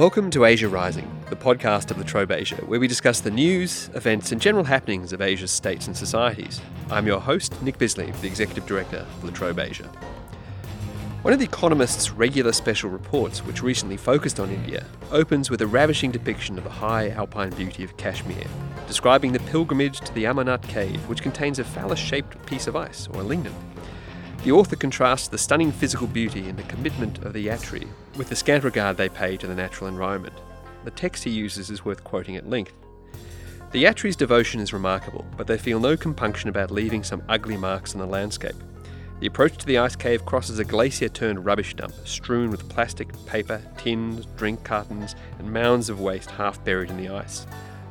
Welcome to Asia Rising, the podcast of La Trobe Asia, where we discuss the news, events, and general happenings of Asia's states and societies. I'm your host, Nick Bisley, the Executive Director of La Trobe Asia. One of The Economist's regular special reports, which recently focused on India, opens with a ravishing depiction of the high alpine beauty of Kashmir, describing the pilgrimage to the Amarnath cave, which contains a phallus shaped piece of ice, or a lingam. The author contrasts the stunning physical beauty and the commitment of the Yatri with the scant regard they pay to the natural environment. The text he uses is worth quoting at length. The Yatri's devotion is remarkable, but they feel no compunction about leaving some ugly marks on the landscape. The approach to the ice cave crosses a glacier turned rubbish dump, strewn with plastic, paper, tins, drink cartons, and mounds of waste half buried in the ice.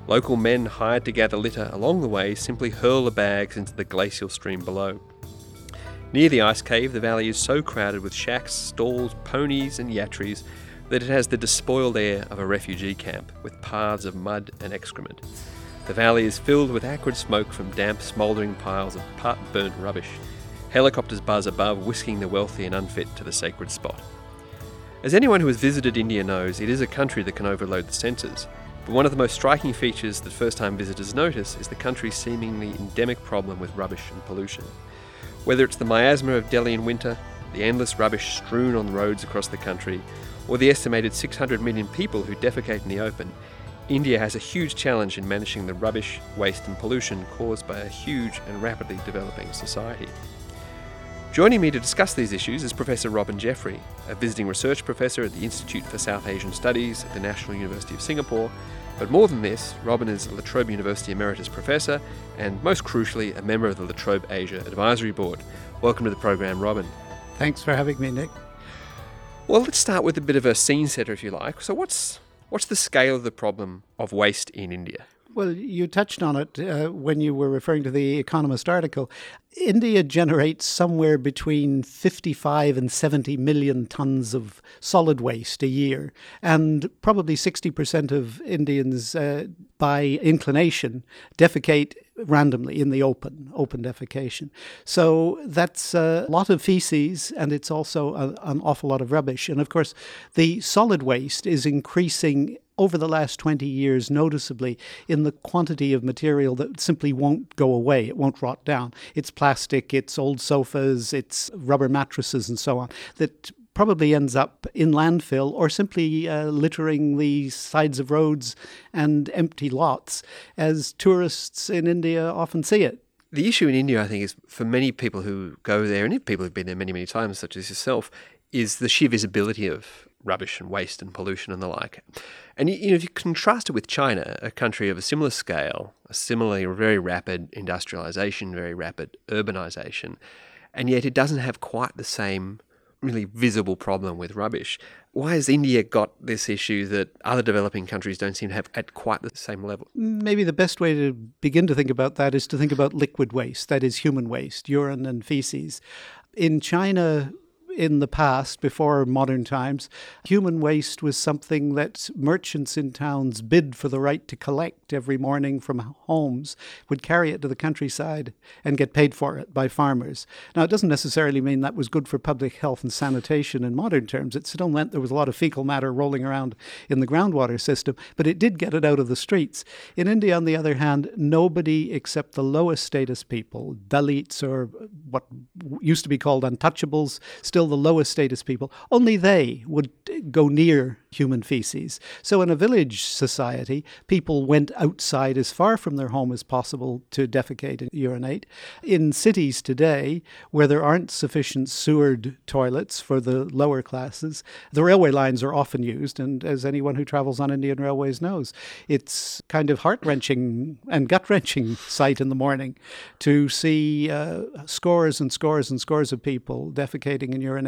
Local men hired to gather litter along the way simply hurl the bags into the glacial stream below. Near the ice cave, the valley is so crowded with shacks, stalls, ponies, and yatris that it has the despoiled air of a refugee camp, with paths of mud and excrement. The valley is filled with acrid smoke from damp, smouldering piles of part burnt rubbish. Helicopters buzz above, whisking the wealthy and unfit to the sacred spot. As anyone who has visited India knows, it is a country that can overload the senses. But one of the most striking features that first time visitors notice is the country's seemingly endemic problem with rubbish and pollution. Whether it's the miasma of Delhi in winter, the endless rubbish strewn on roads across the country, or the estimated 600 million people who defecate in the open, India has a huge challenge in managing the rubbish, waste, and pollution caused by a huge and rapidly developing society. Joining me to discuss these issues is Professor Robin Jeffrey, a visiting research professor at the Institute for South Asian Studies at the National University of Singapore. But more than this, Robin is a La Trobe University Emeritus Professor and, most crucially, a member of the La Trobe Asia Advisory Board. Welcome to the program, Robin. Thanks for having me, Nick. Well, let's start with a bit of a scene setter, if you like. So, what's what's the scale of the problem of waste in India? Well, you touched on it uh, when you were referring to the Economist article. India generates somewhere between 55 and 70 million tons of solid waste a year, and probably 60% of Indians, uh, by inclination, defecate randomly in the open, open defecation. So that's a lot of feces, and it's also a, an awful lot of rubbish. And of course, the solid waste is increasing over the last 20 years noticeably in the quantity of material that simply won't go away. It won't rot down. It's plastic, it's old sofas, it's rubber mattresses, and so on that probably ends up in landfill or simply uh, littering the sides of roads and empty lots, as tourists in India often see it. The issue in India, I think, is for many people who go there, and people who've been there many, many times, such as yourself, is the sheer visibility of rubbish and waste and pollution and the like. And you know, if you contrast it with China, a country of a similar scale, a similarly very rapid industrialization, very rapid urbanization, and yet it doesn't have quite the same really visible problem with rubbish. Why has India got this issue that other developing countries don't seem to have at quite the same level? Maybe the best way to begin to think about that is to think about liquid waste, that is human waste, urine and feces. In China, in the past, before modern times, human waste was something that merchants in towns bid for the right to collect every morning from homes, would carry it to the countryside and get paid for it by farmers. Now, it doesn't necessarily mean that was good for public health and sanitation in modern terms. It still meant there was a lot of fecal matter rolling around in the groundwater system, but it did get it out of the streets. In India, on the other hand, nobody except the lowest status people, Dalits or what used to be called untouchables, still the lowest status people, only they would go near human feces. So in a village society, people went outside as far from their home as possible to defecate and urinate. In cities today, where there aren't sufficient sewered toilets for the lower classes, the railway lines are often used. And as anyone who travels on Indian railways knows, it's kind of heart wrenching and gut wrenching sight in the morning to see uh, scores and scores and scores of people defecating and urinating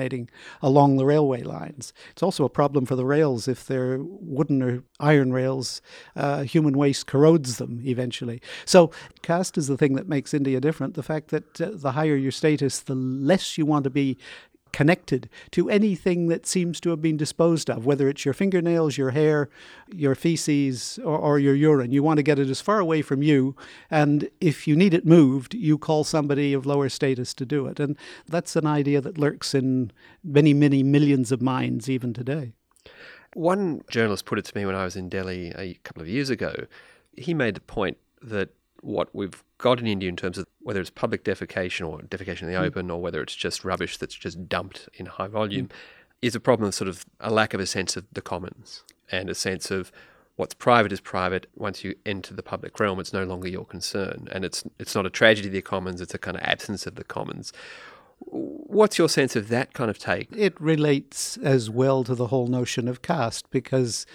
along the railway lines. It's also a problem for the rails, if they're wooden or iron rails, uh, human waste corrodes them eventually. So, caste is the thing that makes India different. The fact that uh, the higher your status, the less you want to be connected to anything that seems to have been disposed of, whether it's your fingernails, your hair, your feces, or, or, your urine. You want to get it as far away from you. And if you need it moved, you call somebody of lower status to do it. And that's an idea that lurks in many, many millions of minds even today. One journalist put it to me when I was in Delhi a couple of years ago. He made the point that what we've got in India in terms of whether it's public defecation or defecation in the mm. open or whether it's just rubbish that's just dumped in high volume mm. is a problem of sort of a lack of a sense of the commons and a sense of what's private is private. Once you enter the public realm, it's no longer your concern. And it's it's not a tragedy of the commons, it's a kind of absence of the commons. What's your sense of that kind of take? It relates as well to the whole notion of caste because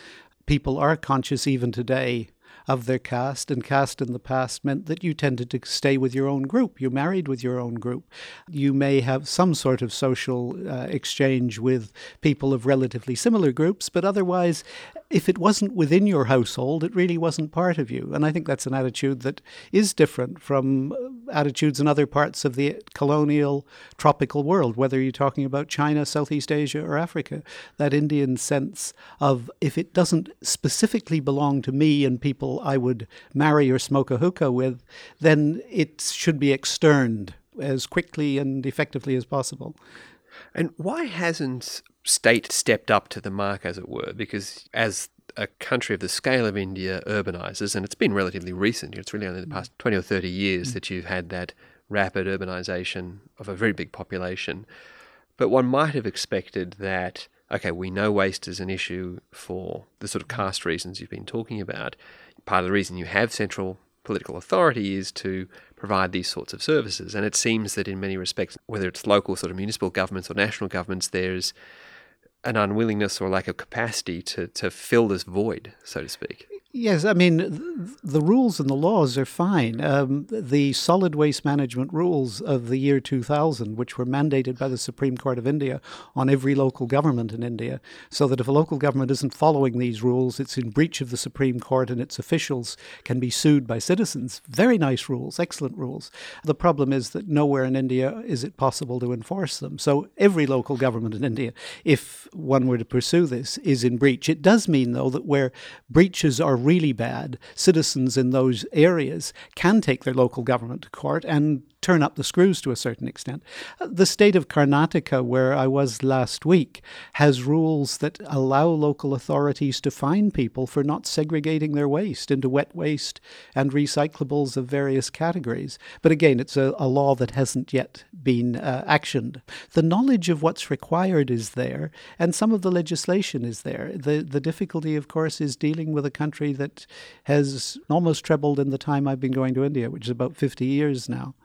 people are conscious even today of their caste, and caste in the past meant that you tended to stay with your own group. You married with your own group. You may have some sort of social uh, exchange with people of relatively similar groups, but otherwise, if it wasn't within your household, it really wasn't part of you. And I think that's an attitude that is different from uh, attitudes in other parts of the colonial tropical world, whether you're talking about China, Southeast Asia, or Africa. That Indian sense of if it doesn't specifically belong to me and people I would marry or smoke a hookah with, then it should be externed as quickly and effectively as possible. And why hasn't state stepped up to the mark, as it were? Because as a country of the scale of India urbanizes, and it's been relatively recent, it's really only the past 20 or 30 years mm. that you've had that rapid urbanization of a very big population. But one might have expected that, okay, we know waste is an issue for the sort of caste reasons you've been talking about. Part of the reason you have central political authority is to provide these sorts of services. And it seems that in many respects, whether it's local sort of municipal governments or national governments, there's an unwillingness or lack of capacity to, to fill this void, so to speak. Yes, I mean, the rules and the laws are fine. Um, the solid waste management rules of the year 2000, which were mandated by the Supreme Court of India on every local government in India, so that if a local government isn't following these rules, it's in breach of the Supreme Court and its officials can be sued by citizens. Very nice rules, excellent rules. The problem is that nowhere in India is it possible to enforce them. So every local government in India, if one were to pursue this, is in breach. It does mean, though, that where breaches are really bad, citizens in those areas can take their local government to court and turn up the screws to a certain extent. The state of Karnataka, where I was last week, has rules that allow local authorities to fine people for not segregating their waste into wet waste and recyclables of various categories. But again, it's a, a law that hasn't yet been uh, actioned. The knowledge of what's required is there, and some of the legislation is there. The, the difficulty, of course, is dealing with a country that has almost trebled in the time I've been going to India, which is about 50 years now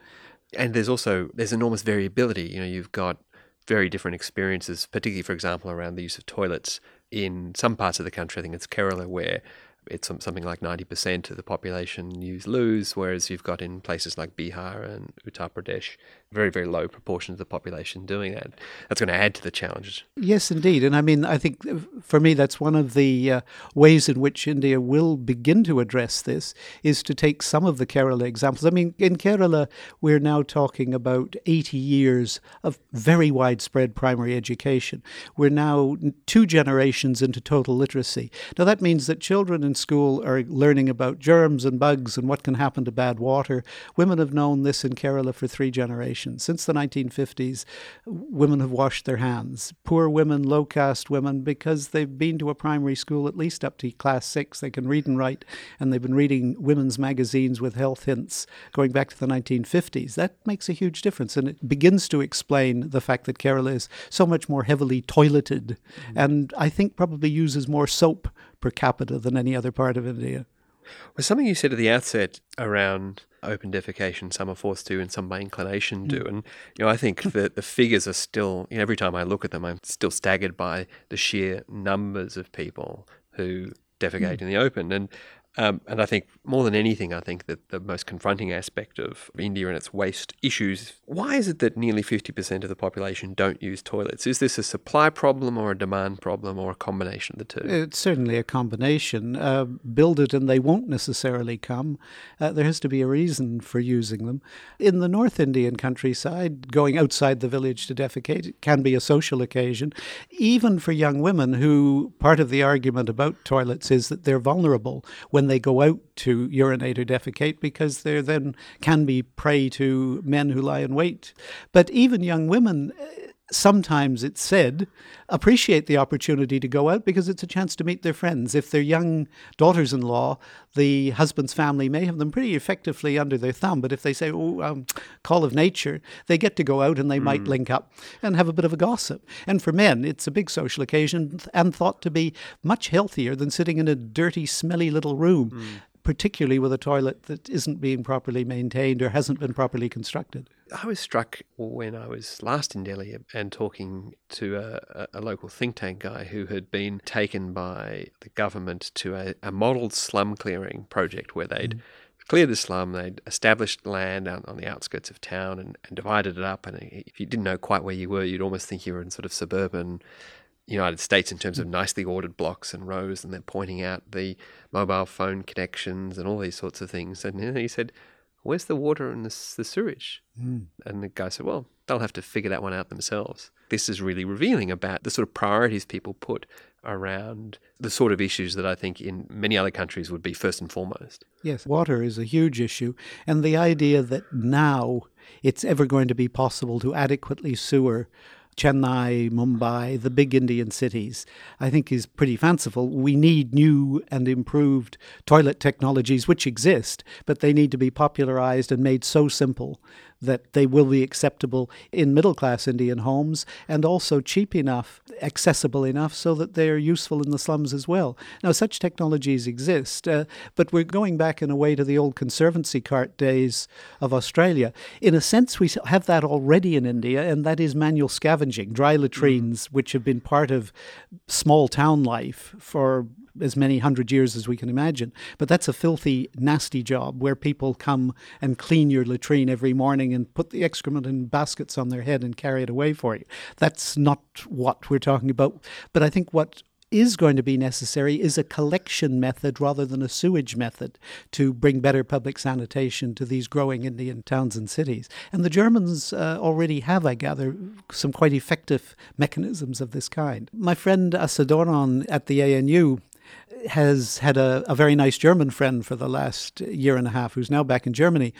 and there's also there's enormous variability. You know, you've got very different experiences, particularly, for example, around the use of toilets in some parts of the country. I think it's Kerala where it's something like 90% of the population use loos, whereas you've got in places like Bihar and Uttar Pradesh, very, very low proportion of the population doing that. That's going to add to the challenges. Yes, indeed. And I mean, I think uh, for me, that's one of the uh, ways in which India will begin to address this is to take some of the Kerala examples. I mean, in Kerala, we're now talking about 80 years of very widespread primary education. We're now two generations into total literacy. Now, that means that children in school are learning about germs and bugs and what can happen to bad water. Women have known this in Kerala for three generations. Since the 1950s, women have washed their hands. Poor women, low caste women, because they've been to a primary school at least up to class six, they can read and write, and they've been reading women's magazines with health hints going back to the 1950s. That makes a huge difference, and it begins to explain the fact that Kerala is so much more heavily toileted, mm-hmm. and I think probably uses more soap per capita than any other part of India. Well, something you said at the outset around open defecation, some are forced to and some by inclination do. Mm. And, you know, I think that the figures are still, you know, every time I look at them, I'm still staggered by the sheer numbers of people who defecate mm. in the open. And um, and I think more than anything, I think that the most confronting aspect of India and its waste issues why is it that nearly 50% of the population don't use toilets? Is this a supply problem or a demand problem or a combination of the two? It's certainly a combination. Uh, build it and they won't necessarily come. Uh, there has to be a reason for using them. In the North Indian countryside, going outside the village to defecate can be a social occasion, even for young women who part of the argument about toilets is that they're vulnerable when they go out to urinate or defecate because they then can be prey to men who lie in wait. But even young women, sometimes it's said, appreciate the opportunity to go out because it's a chance to meet their friends. If they're young daughters in law, the husband's family may have them pretty effectively under their thumb. But if they say, oh, um, call of nature, they get to go out and they mm. might link up and have a bit of a gossip. And for men, it's a big social occasion and thought to be much healthier than sitting in a dirty, smelly little room. Mm particularly with a toilet that isn't being properly maintained or hasn't been properly constructed. I was struck when I was last in Delhi and talking to a, a local think tank guy who had been taken by the government to a, a modelled slum clearing project where they'd mm cleared the slum, they'd established land on, on the outskirts of town and, and divided it up. And if you didn't know quite where you were, you'd almost think you were in sort of suburban United States in terms of nicely ordered blocks and rows, and they're pointing out the mobile phone connections and all these sorts of things. And he said, Where's the water and the, the sewage? Mm. And the guy said, Well, they'll have to figure that one out themselves. This is really revealing about the sort of priorities people put around the sort of issues that I think in many other countries would be first and foremost. Yes, water is a huge issue. And the idea that now it's ever going to be possible to adequately sewer Chennai, Mumbai, the big Indian cities, I think is pretty fanciful. We need new and improved toilet technologies, which exist, but they need to be popularized and made so simple that they will be acceptable in middle class Indian homes and also cheap enough, accessible enough so that they're useful in the slums as well. Now, such technologies exist, uh, but we're going back in a way to the old conservancy cart days of Australia. In a sense, we have that already in India, and that is manual scavenging, dry latrines, mm. which have been part of small town life for as many hundred years as we can imagine. But that's a filthy, nasty job where people come and clean your latrine every morning and put the excrement in baskets on their head and carry it away for you. That's not what we're talking about. But I think what is going to be necessary is a collection method rather than a sewage method to bring better public sanitation to these growing Indian towns and cities. And the Germans uh, already have, I gather, some quite effective mechanisms of this kind. My friend Assa Doron at the ANU has had a, a, very nice German friend for the last year and a half who's now back in Germany,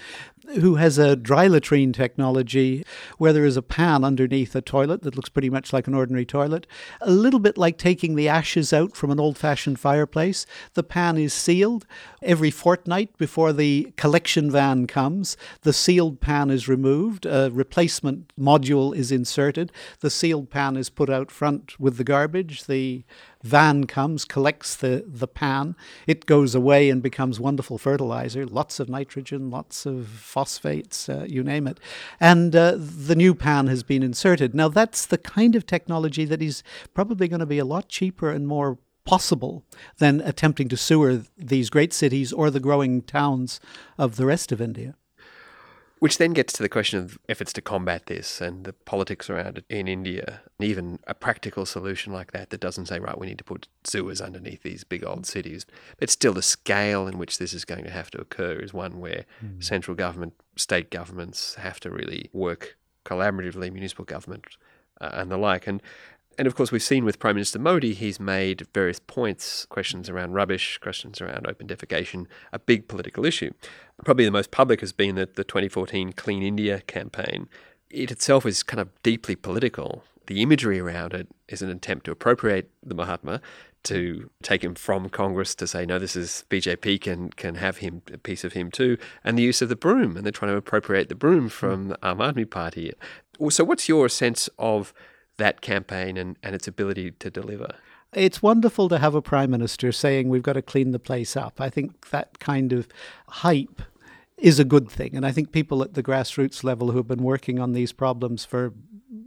who has a dry latrine technology where there is a pan underneath a toilet that looks pretty much like an ordinary toilet. A little bit like taking the ashes out from an old fashioned fireplace. The pan is sealed. Every fortnight before the collection van comes, the sealed pan is removed, a replacement module is inserted, the sealed pan is put out front with the garbage. The van comes, collects the, the pan, it goes away and becomes wonderful fertilizer, lots of nitrogen, lots of phosphates, uh, you name it. And uh, the new pan has been inserted. Now, that's the kind of technology that is probably going to be a lot cheaper and more possible than attempting to sewer these great cities or the growing towns of the rest of India. Which then gets to the question of efforts to combat this and the politics around it in India. And even a practical solution like that that doesn't say, right, we need to put sewers underneath these big old cities. But still, the scale in which this is going to have to occur is one where mm. central government, state governments have to really work collaboratively, municipal government uh, and the like. And and of course, we've seen with Prime Minister Modi, he's made various points, questions around rubbish, questions around open defecation, a big political issue. Probably the most public has been the, the 2014 Clean India campaign. It itself is kind of deeply political. The imagery around it is an attempt to appropriate the Mahatma, to take him from Congress to say, no, this is BJP can can have him a piece of him too, and the use of the broom, and they're trying to appropriate the broom hmm. from the Aam Aadmi Party. So, what's your sense of that campaign and, and its ability to deliver. It's wonderful to have a prime minister saying we've got to clean the place up. I think that kind of hype is a good thing. And I think people at the grassroots level who have been working on these problems for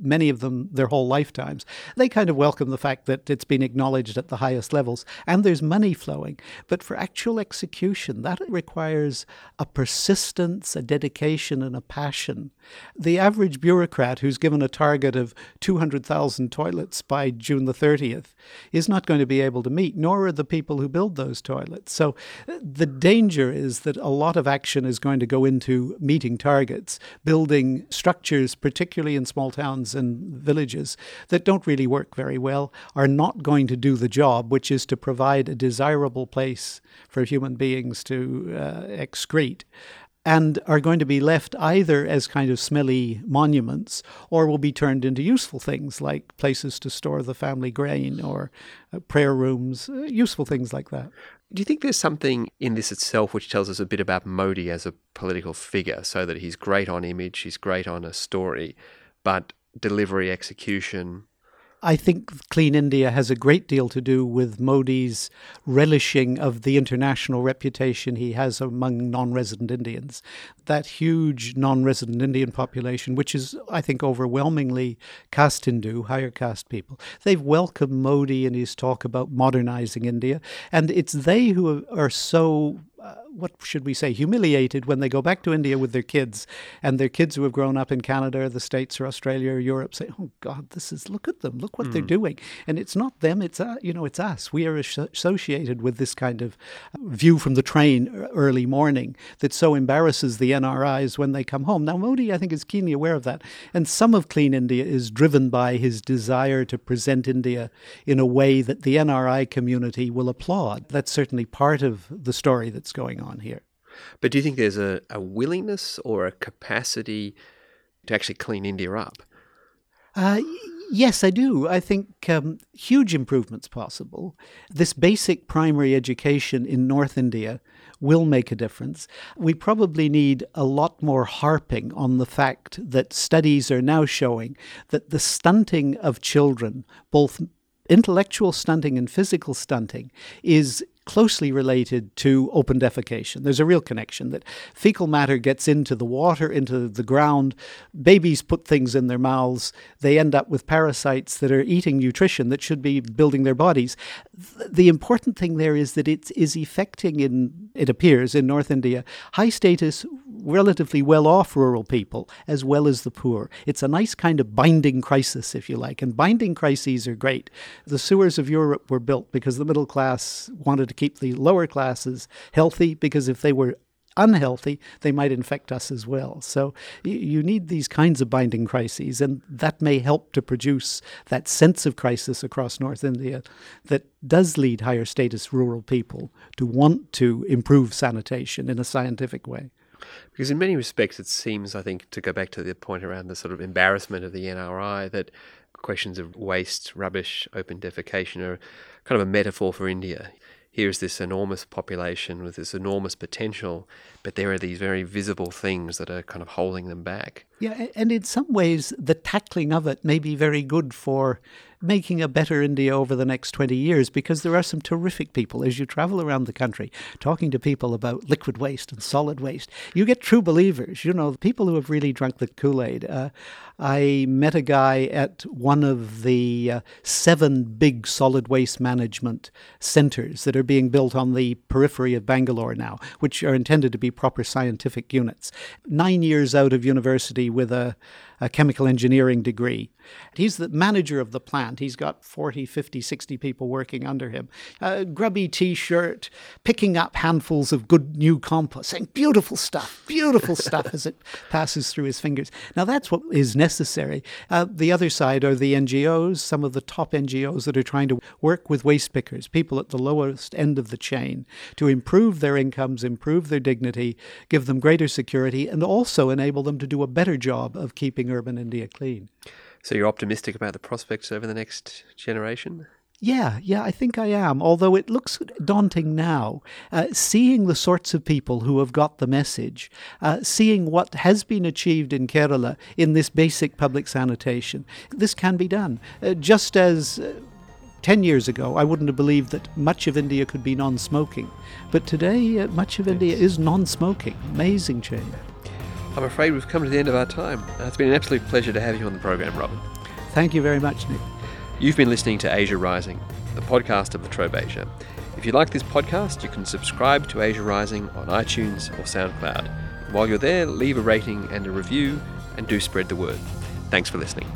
many of them their whole lifetimes, they kind of welcome the fact that it's been acknowledged at the highest levels and there's money flowing. But for actual execution, that requires a persistence, a dedication, and a passion. The average bureaucrat who's given a target of 200,000 toilets by June the 30th is not going to be able to meet, nor are the people who build those toilets. So the danger is that a lot of action is going to go into meeting targets, building structures, particularly in small towns and villages, that don't really work very well, are not going to do the job, which is to provide a desirable place for human beings to uh, excrete and are going to be left either as kind of smelly monuments or will be turned into useful things like places to store the family grain or uh, prayer rooms, uh, useful things like that. Do you think there's something in this itself which tells us a bit about Modi as a political figure, so that he's great on image, he's great on a story, but delivery, execution, I think Clean India has a great deal to do with Modi's relishing of the international reputation he has among non resident Indians. That huge non resident Indian population, which is, I think, overwhelmingly caste Hindu, higher caste people, they've welcomed Modi and his talk about modernizing India. And it's they who are so uh, what should we say, humiliated when they go back to India with their kids, and their kids who have grown up in Canada, or the States, or Australia, or Europe say, "Oh God, this is look at them, look what mm. they're hmm. doing," and it's not them, it's uh, you know, it's us. We are associated with this kind of view from the train early morning that so embarrasses the NRIs when they come home. Now Modi, I think, is keenly aware of that, and some of Clean India is driven by his desire to present India in a way that the NRI community will applaud. That's certainly part of the story that's going on here. But do you think there's a, a willingness or a capacity to actually clean India up? Uh, yes, I do. I think um, huge improvements possible. This basic primary education in North India will make a difference. We probably need a lot more harping on the fact that studies are now showing that the stunting of children, both intellectual stunting and physical stunting, is closely related to open defecation. There's a real connection that fecal matter gets into the water, into the ground. Babies put things in their mouths. They end up with parasites that are eating nutrition that should be building their bodies. The important thing there is that it is affecting, in, it appears, in North India, high status, relatively well off rural people as well as the poor. It's a nice kind of binding crisis, if you like. And binding crises are great. The sewers of Europe were built because the middle class wanted to keep the lower classes healthy because if they were unhealthy, they might infect us as well. So you need these kinds of binding crises, and that may help to produce that sense of crisis across North India that does lead higher status rural people to want to improve sanitation in a scientific way. Because in many respects, it seems, I think, to go back to the point around the sort of embarrassment of the NRI, that questions of waste, rubbish, open defecation are kind of a metaphor for India here's this enormous population with this enormous potential, but there are these very visible things that are kind of holding them back. Yeah, and in some ways, the tackling of it may be very good for making a better India over the next 20 years because there are some terrific people as you travel around the country talking to people about liquid waste and solid waste. You get true believers, you know, people who have really drunk the Kool Aid. Uh, I met a guy at one of the uh, seven big solid waste management centers that are being built on the periphery of Bangalore now, which are intended to be proper scientific units. Nine years out of university with a a chemical engineering degree. He's the manager of the plant. He's got 40, 50, 60 people working under him. A grubby t shirt, picking up handfuls of good new compost, saying, Beautiful stuff, beautiful stuff as it passes through his fingers. Now, that's what is necessary. Uh, the other side are the NGOs, some of the top NGOs that are trying to work with waste pickers, people at the lowest end of the chain, to improve their incomes, improve their dignity, give them greater security, and also enable them to do a better job of keeping urban India clean. So you're optimistic about the prospects over the next generation? Yeah, yeah, I think I am. Although it looks daunting now, uh, seeing the sorts of people who have got the message, uh, seeing what has been achieved in Kerala in this basic public sanitation, this can be done. Uh, just as uh, 10 years ago, I wouldn't have believed that much of India could be non smoking. But today, uh, much of India is non smoking. Amazing change. I'm afraid we've come to the end of our time. Uh, it's been an absolute pleasure to have you on the program, Robin. Thank you very much, Nick. You've been listening to Asia Rising, the podcast of La Trobe Asia. If you like this podcast, you can subscribe to Asia Rising on iTunes or SoundCloud. While you're there, leave a rating and a review and do spread the word. Thanks for listening.